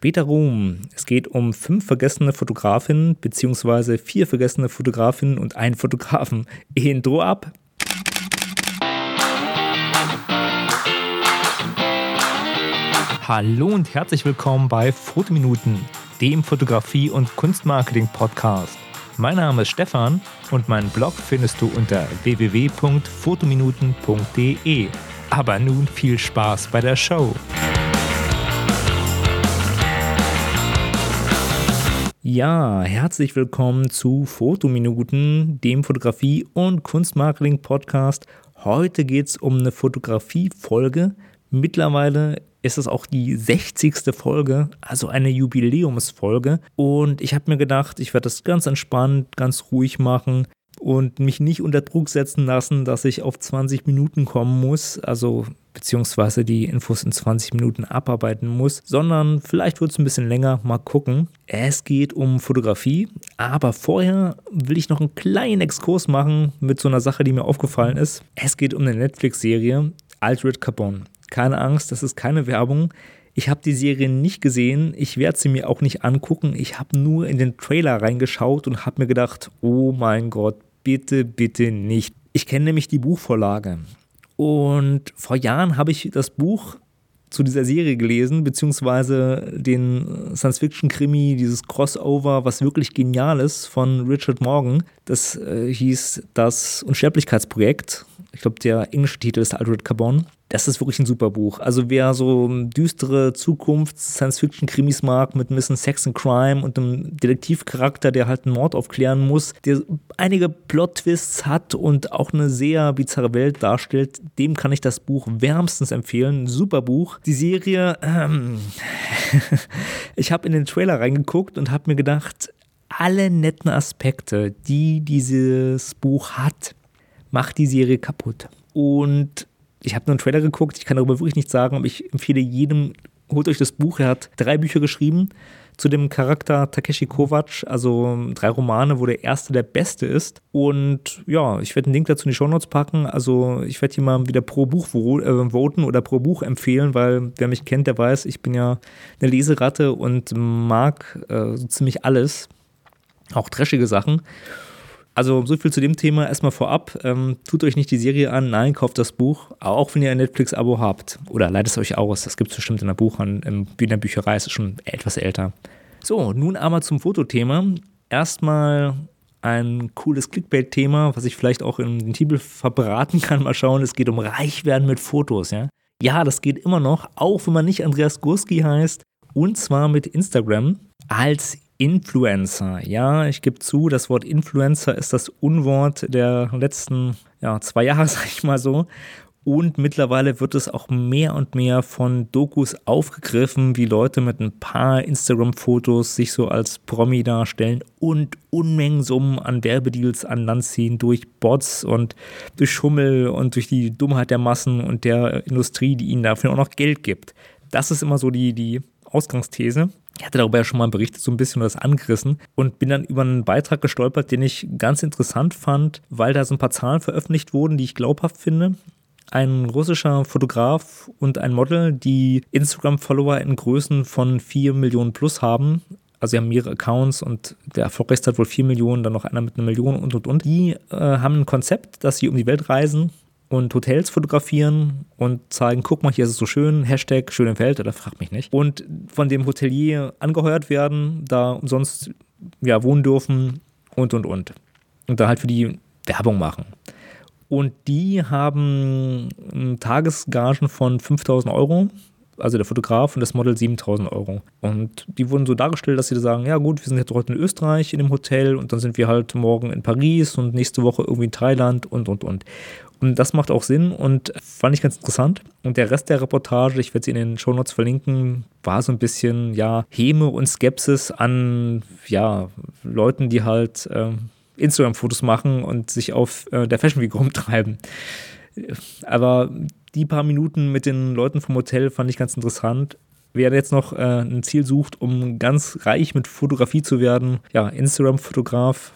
Später Ruhm. Es geht um fünf vergessene Fotografinnen beziehungsweise vier vergessene Fotografinnen und einen Fotografen. Intro ab. Hallo und herzlich willkommen bei Fotominuten, dem Fotografie- und Kunstmarketing-Podcast. Mein Name ist Stefan und meinen Blog findest du unter www.fotominuten.de. Aber nun viel Spaß bei der Show. Ja, herzlich willkommen zu Fotominuten, dem Fotografie- und Kunstmarketing-Podcast. Heute geht es um eine Fotografie-Folge. Mittlerweile ist es auch die 60. Folge, also eine Jubiläumsfolge. Und ich habe mir gedacht, ich werde das ganz entspannt, ganz ruhig machen und mich nicht unter Druck setzen lassen, dass ich auf 20 Minuten kommen muss, also beziehungsweise die Infos in 20 Minuten abarbeiten muss, sondern vielleicht wird es ein bisschen länger, mal gucken. Es geht um Fotografie, aber vorher will ich noch einen kleinen Exkurs machen mit so einer Sache, die mir aufgefallen ist. Es geht um eine Netflix-Serie, Aldred Carbon. Keine Angst, das ist keine Werbung. Ich habe die Serie nicht gesehen, ich werde sie mir auch nicht angucken. Ich habe nur in den Trailer reingeschaut und habe mir gedacht, oh mein Gott, bitte, bitte nicht. Ich kenne nämlich die Buchvorlage. Und vor Jahren habe ich das Buch zu dieser Serie gelesen, beziehungsweise den Science-Fiction-Krimi, dieses Crossover, was wirklich genial ist, von Richard Morgan. Das äh, hieß das Unsterblichkeitsprojekt. Ich glaube, der englische Titel ist Aldred Carbon. Das ist wirklich ein super Buch. Also wer so düstere Zukunfts-Science-Fiction-Krimis mag mit ein bisschen Sex and Crime und einem Detektivcharakter, der halt einen Mord aufklären muss, der einige Plot-Twists hat und auch eine sehr bizarre Welt darstellt, dem kann ich das Buch wärmstens empfehlen. Super Buch. Die Serie, ähm, ich habe in den Trailer reingeguckt und habe mir gedacht, alle netten Aspekte, die dieses Buch hat, macht die Serie kaputt. Und ich habe nur einen Trailer geguckt, ich kann darüber wirklich nichts sagen, aber ich empfehle jedem, holt euch das Buch. Er hat drei Bücher geschrieben zu dem Charakter Takeshi Kovacs, also drei Romane, wo der erste der beste ist. Und ja, ich werde einen Link dazu in die Shownotes packen. Also ich werde hier mal wieder pro Buch äh, voten oder pro Buch empfehlen, weil wer mich kennt, der weiß, ich bin ja eine Leseratte und mag äh, so ziemlich alles, auch trashige Sachen. Also so viel zu dem Thema erstmal vorab. Ähm, tut euch nicht die Serie an, nein, kauft das Buch, auch wenn ihr ein Netflix-Abo habt. Oder leitet es euch aus, das gibt es bestimmt in der Buchhandlung, in der Bücherei, ist schon etwas älter. So, nun aber zum Fotothema. Erstmal ein cooles Clickbait-Thema, was ich vielleicht auch in den Titel verbraten kann. Mal schauen, es geht um Reichwerden mit Fotos, ja. Ja, das geht immer noch, auch wenn man nicht Andreas Gurski heißt. Und zwar mit Instagram als Influencer. Ja, ich gebe zu, das Wort Influencer ist das Unwort der letzten ja, zwei Jahre, sag ich mal so. Und mittlerweile wird es auch mehr und mehr von Dokus aufgegriffen, wie Leute mit ein paar Instagram-Fotos sich so als Promi darstellen und Unmengen Summen an Werbedeals an Land ziehen durch Bots und durch Schummel und durch die Dummheit der Massen und der Industrie, die ihnen dafür auch noch Geld gibt. Das ist immer so die, die Ausgangsthese. Ich hatte darüber ja schon mal berichtet, so ein bisschen das angerissen und bin dann über einen Beitrag gestolpert, den ich ganz interessant fand, weil da so ein paar Zahlen veröffentlicht wurden, die ich glaubhaft finde. Ein russischer Fotograf und ein Model, die Instagram-Follower in Größen von 4 Millionen plus haben, also sie haben mehrere Accounts und der erfolgreichste hat wohl 4 Millionen, dann noch einer mit einer Million und und und. Die äh, haben ein Konzept, dass sie um die Welt reisen und Hotels fotografieren und zeigen, guck mal, hier ist es so schön, Hashtag schön im Feld, oder frag mich nicht. Und von dem Hotelier angeheuert werden, da umsonst ja, wohnen dürfen und und und. Und da halt für die Werbung machen. Und die haben Tagesgagen von 5000 Euro also der Fotograf und das Model 7000 Euro. Und die wurden so dargestellt, dass sie da sagen, ja gut, wir sind jetzt heute in Österreich in dem Hotel und dann sind wir halt morgen in Paris und nächste Woche irgendwie in Thailand und, und, und. Und das macht auch Sinn und fand ich ganz interessant. Und der Rest der Reportage, ich werde sie in den Shownotes verlinken, war so ein bisschen, ja, Häme und Skepsis an, ja, Leuten, die halt äh, Instagram-Fotos machen und sich auf äh, der Fashion Week rumtreiben. Aber die paar Minuten mit den Leuten vom Hotel fand ich ganz interessant. Wer jetzt noch äh, ein Ziel sucht, um ganz reich mit Fotografie zu werden, ja, Instagram-Fotograf,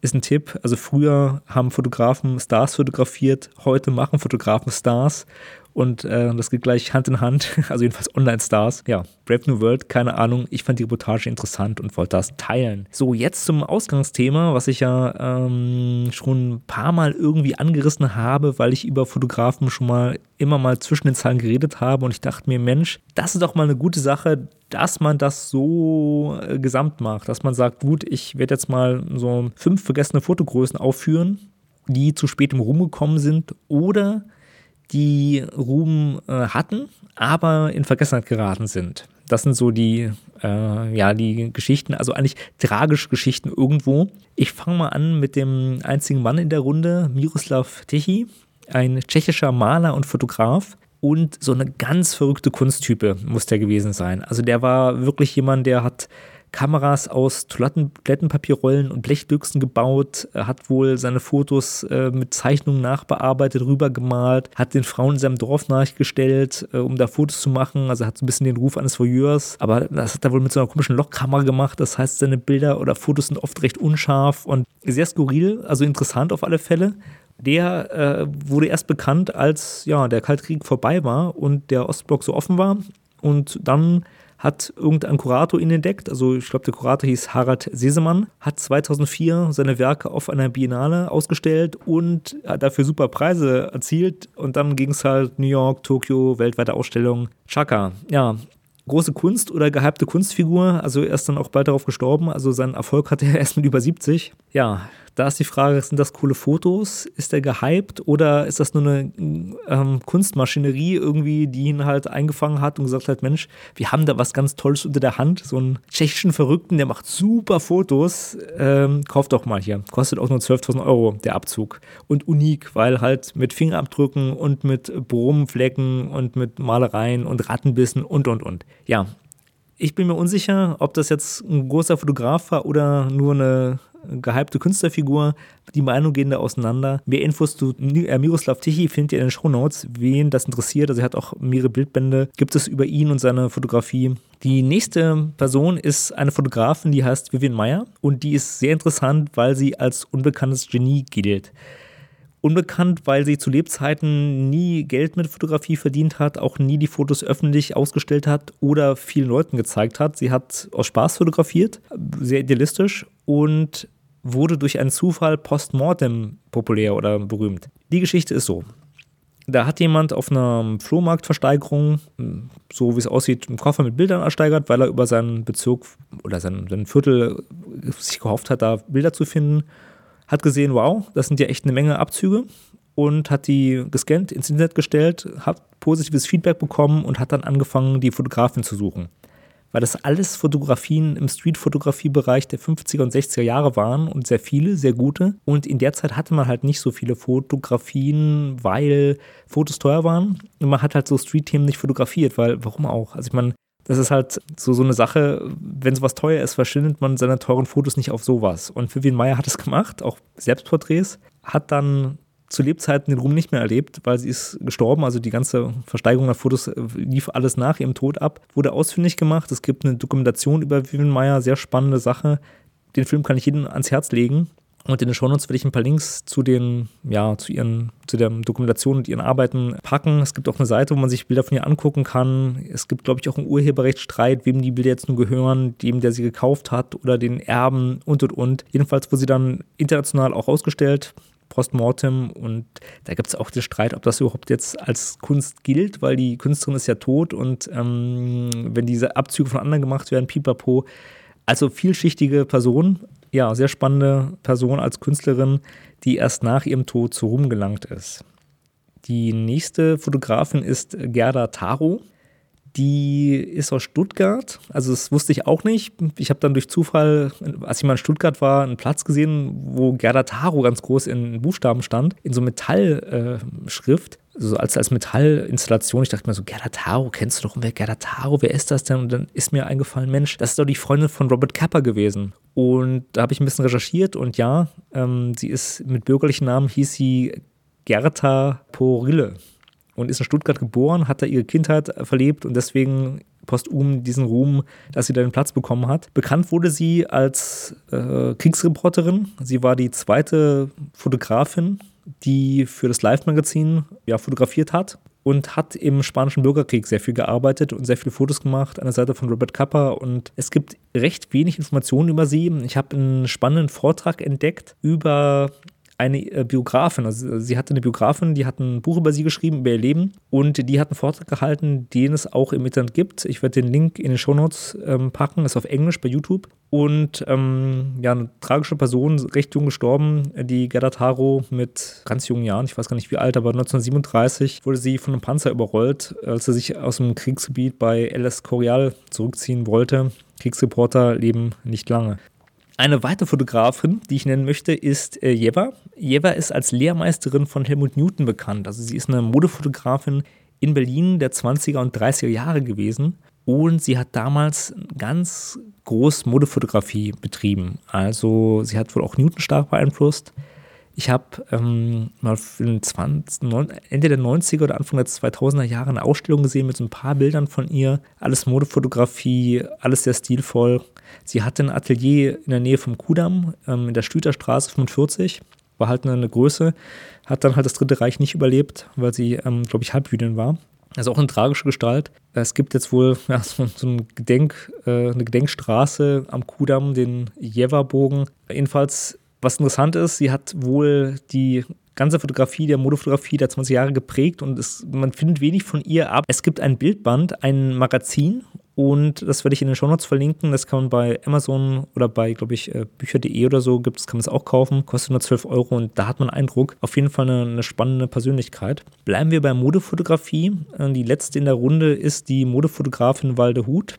ist ein Tipp. Also früher haben Fotografen Stars fotografiert, heute machen Fotografen Stars und äh, das geht gleich Hand in Hand, also jedenfalls Online-Stars. Ja, Brave New World, keine Ahnung, ich fand die Reportage interessant und wollte das teilen. So, jetzt zum Ausgangsthema, was ich ja ähm, schon ein paar Mal irgendwie angerissen habe, weil ich über Fotografen schon mal immer mal zwischen den Zahlen geredet habe. Und ich dachte mir, Mensch, das ist doch mal eine gute Sache, dass man das so äh, gesamt macht, dass man sagt, gut, ich werde jetzt mal so fünf vergessene Fotogrößen aufführen, die zu spät im Ruhm gekommen sind. Oder die Ruhm äh, hatten, aber in Vergessenheit geraten sind. Das sind so die, äh, ja, die Geschichten, also eigentlich tragische Geschichten irgendwo. Ich fange mal an mit dem einzigen Mann in der Runde, Miroslav Tichy, ein tschechischer Maler und Fotograf. Und so eine ganz verrückte Kunsttype muss der gewesen sein. Also der war wirklich jemand, der hat Kameras aus Toilettenpapierrollen und Blechdüchsen gebaut, er hat wohl seine Fotos äh, mit Zeichnungen nachbearbeitet, rübergemalt, hat den Frauen in seinem Dorf nachgestellt, äh, um da Fotos zu machen. Also hat so ein bisschen den Ruf eines Voyeurs, aber das hat er wohl mit so einer komischen Lockkamera gemacht. Das heißt, seine Bilder oder Fotos sind oft recht unscharf und sehr skurril, also interessant auf alle Fälle. Der äh, wurde erst bekannt, als ja, der Kaltkrieg vorbei war und der Ostblock so offen war. Und dann hat irgendein Kurator ihn entdeckt. Also ich glaube, der Kurator hieß Harald Sesemann, hat 2004 seine Werke auf einer Biennale ausgestellt und hat dafür super Preise erzielt. Und dann ging es halt New York, Tokio, weltweite Ausstellung. Chaka, ja, große Kunst oder gehypte Kunstfigur. Also er ist dann auch bald darauf gestorben. Also seinen Erfolg hatte er erst mit über 70. Ja, da ist die Frage, sind das coole Fotos? Ist der gehypt oder ist das nur eine ähm, Kunstmaschinerie irgendwie, die ihn halt eingefangen hat und gesagt hat, Mensch, wir haben da was ganz Tolles unter der Hand. So einen tschechischen Verrückten, der macht super Fotos. Ähm, kauft doch mal hier. Kostet auch nur 12.000 Euro der Abzug. Und unik, weil halt mit Fingerabdrücken und mit Brummenflecken und mit Malereien und Rattenbissen und, und, und. Ja, ich bin mir unsicher, ob das jetzt ein großer Fotograf war oder nur eine gehypte Künstlerfigur. Die Meinungen gehen da auseinander. Mehr Infos zu äh, Miroslav Tichy findet ihr in den Shownotes. Wen das interessiert, also er hat auch mehrere Bildbände, gibt es über ihn und seine Fotografie. Die nächste Person ist eine Fotografin, die heißt Vivian Meyer und die ist sehr interessant, weil sie als unbekanntes Genie gilt unbekannt, weil sie zu Lebzeiten nie Geld mit Fotografie verdient hat, auch nie die Fotos öffentlich ausgestellt hat oder vielen Leuten gezeigt hat. Sie hat aus Spaß fotografiert, sehr idealistisch und wurde durch einen Zufall postmortem populär oder berühmt. Die Geschichte ist so. Da hat jemand auf einer Flohmarktversteigerung, so wie es aussieht, einen Koffer mit Bildern ersteigert, weil er über seinen Bezirk oder sein, sein Viertel sich gehofft hat, da Bilder zu finden. Hat gesehen, wow, das sind ja echt eine Menge Abzüge und hat die gescannt, ins Internet gestellt, hat positives Feedback bekommen und hat dann angefangen, die Fotografin zu suchen weil das alles Fotografien im Streetfotografiebereich der 50er und 60er Jahre waren und sehr viele, sehr gute. Und in der Zeit hatte man halt nicht so viele Fotografien, weil Fotos teuer waren. Und man hat halt so Street-Themen nicht fotografiert, weil warum auch? Also ich meine, das ist halt so, so eine Sache, wenn sowas teuer ist, verschwindet man seine teuren Fotos nicht auf sowas. Und Vivian Meyer hat es gemacht, auch Selbstporträts, hat dann zu Lebzeiten den Ruhm nicht mehr erlebt, weil sie ist gestorben. Also die ganze Versteigerung der Fotos äh, lief alles nach ihrem Tod ab. Wurde ausfindig gemacht. Es gibt eine Dokumentation über Vivian Meyer, sehr spannende Sache. Den Film kann ich jedem ans Herz legen. Und in den Shownotes werde ich ein paar Links zu den, ja, zu ihren, zu der Dokumentation und ihren Arbeiten packen. Es gibt auch eine Seite, wo man sich Bilder von ihr angucken kann. Es gibt, glaube ich, auch einen Urheberrechtsstreit, wem die Bilder jetzt nun gehören, dem, der sie gekauft hat oder den Erben und und und. Jedenfalls wurde sie dann international auch ausgestellt postmortem und da gibt es auch den Streit, ob das überhaupt jetzt als Kunst gilt, weil die Künstlerin ist ja tot und ähm, wenn diese Abzüge von anderen gemacht werden, pipapo. Also vielschichtige Person, ja, sehr spannende Person als Künstlerin, die erst nach ihrem Tod zu Ruhm gelangt ist. Die nächste Fotografin ist Gerda Taro. Die ist aus Stuttgart. Also das wusste ich auch nicht. Ich habe dann durch Zufall, als ich mal in Stuttgart war, einen Platz gesehen, wo Gerda Taro ganz groß in Buchstaben stand, in so Metallschrift. So als, als Metallinstallation. Ich dachte mir so, Gerda Taro, kennst du doch wer Gerda Taro, wer ist das denn? Und dann ist mir eingefallen, Mensch, das ist doch die Freundin von Robert Kappa gewesen. Und da habe ich ein bisschen recherchiert und ja, ähm, sie ist mit bürgerlichen Namen hieß sie Gerta Porille und ist in Stuttgart geboren, hat da ihre Kindheit verlebt und deswegen postum diesen Ruhm, dass sie da den Platz bekommen hat. Bekannt wurde sie als äh, Kriegsreporterin. Sie war die zweite Fotografin, die für das Live-Magazin ja, fotografiert hat. und hat im Spanischen Bürgerkrieg sehr viel gearbeitet und sehr viele Fotos gemacht an der Seite von Robert Capa. Und es gibt recht wenig Informationen über sie. Ich habe einen spannenden Vortrag entdeckt über eine äh, Biografin. Also sie hatte eine Biografin, die hat ein Buch über sie geschrieben, über ihr Leben und die hat einen Vortrag gehalten, den es auch im Internet gibt. Ich werde den Link in den Shownotes ähm, packen, ist auf Englisch bei YouTube. Und ähm, ja, eine tragische Person, recht jung gestorben, die Gerda Taro mit ganz jungen Jahren, ich weiß gar nicht wie alt, aber 1937 wurde sie von einem Panzer überrollt, als sie sich aus dem Kriegsgebiet bei El Escorial zurückziehen wollte. Kriegsreporter leben nicht lange. Eine weitere Fotografin, die ich nennen möchte, ist äh, Jeva. Jeva ist als Lehrmeisterin von Helmut Newton bekannt. Also sie ist eine Modefotografin in Berlin der 20er und 30er Jahre gewesen. Und sie hat damals ganz groß Modefotografie betrieben. Also sie hat wohl auch Newton stark beeinflusst. Ich habe ähm, mal in 20, Ende der 90er oder Anfang der 2000er Jahre eine Ausstellung gesehen mit so ein paar Bildern von ihr. Alles Modefotografie, alles sehr stilvoll. Sie hatte ein Atelier in der Nähe vom Kudamm, ähm, in der Stüterstraße 45. War halt eine, Größe. Hat dann halt das Dritte Reich nicht überlebt, weil sie, ähm, glaube ich, Halbjüdin war. Also auch eine tragische Gestalt. Es gibt jetzt wohl ja, so, so ein Gedenk, äh, eine Gedenkstraße am Kudamm, den Jeverbogen. Jedenfalls was interessant ist, sie hat wohl die ganze Fotografie, der Modefotografie der 20 Jahre geprägt und es, man findet wenig von ihr ab. Es gibt ein Bildband, ein Magazin und das werde ich in den Shownotes verlinken. Das kann man bei Amazon oder bei, glaube ich, äh, bücher.de oder so gibt es, kann man es auch kaufen. Kostet nur 12 Euro und da hat man Eindruck. Auf jeden Fall eine, eine spannende Persönlichkeit. Bleiben wir bei Modefotografie. Äh, die letzte in der Runde ist die Modefotografin Walde Huth.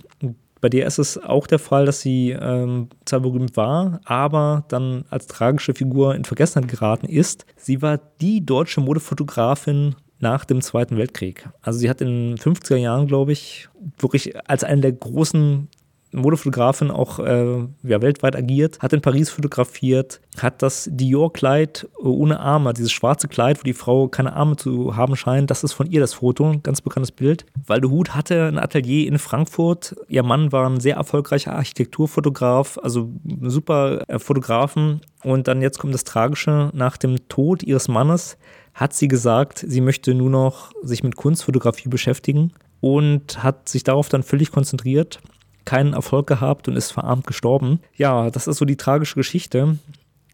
Bei der ist es auch der Fall, dass sie ähm, zwar berühmt war, aber dann als tragische Figur in Vergessenheit geraten ist. Sie war die deutsche Modefotografin nach dem Zweiten Weltkrieg. Also sie hat in den 50er Jahren, glaube ich, wirklich als eine der großen Modefotografin auch äh, ja, weltweit agiert, hat in Paris fotografiert, hat das Dior-Kleid ohne Arme, dieses schwarze Kleid, wo die Frau keine Arme zu haben scheint, das ist von ihr das Foto, ganz bekanntes Bild. Walde Huth hatte ein Atelier in Frankfurt. Ihr Mann war ein sehr erfolgreicher Architekturfotograf, also super äh, Fotografen. Und dann jetzt kommt das Tragische, nach dem Tod ihres Mannes hat sie gesagt, sie möchte nur noch sich mit Kunstfotografie beschäftigen und hat sich darauf dann völlig konzentriert keinen Erfolg gehabt und ist verarmt gestorben. Ja, das ist so die tragische Geschichte.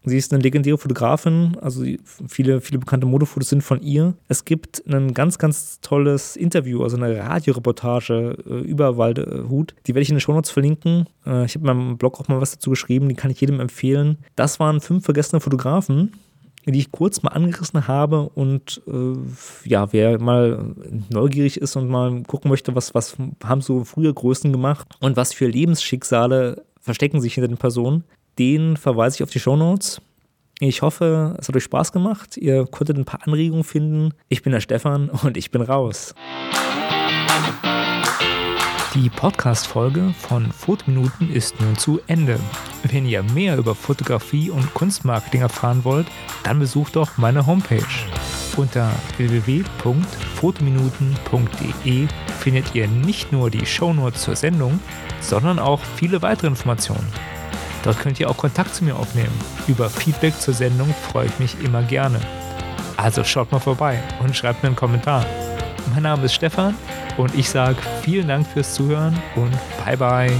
Sie ist eine legendäre Fotografin, also viele, viele bekannte Modefotos sind von ihr. Es gibt ein ganz, ganz tolles Interview, also eine Radioreportage äh, über Waldehut. Die werde ich in den Shownotes verlinken. Äh, ich habe in meinem Blog auch mal was dazu geschrieben, die kann ich jedem empfehlen. Das waren fünf vergessene Fotografen die ich kurz mal angerissen habe. Und äh, ja, wer mal neugierig ist und mal gucken möchte, was, was haben so frühe Größen gemacht und was für Lebensschicksale verstecken sich hinter den Personen, den verweise ich auf die Show Notes. Ich hoffe, es hat euch Spaß gemacht. Ihr konntet ein paar Anregungen finden. Ich bin der Stefan und ich bin raus. Die Podcast-Folge von Fotominuten ist nun zu Ende. Wenn ihr mehr über Fotografie und Kunstmarketing erfahren wollt, dann besucht doch meine Homepage. Unter www.fotominuten.de findet ihr nicht nur die Shownotes zur Sendung, sondern auch viele weitere Informationen. Dort könnt ihr auch Kontakt zu mir aufnehmen. Über Feedback zur Sendung freue ich mich immer gerne. Also schaut mal vorbei und schreibt mir einen Kommentar. Mein Name ist Stefan und ich sage vielen Dank fürs Zuhören und bye bye.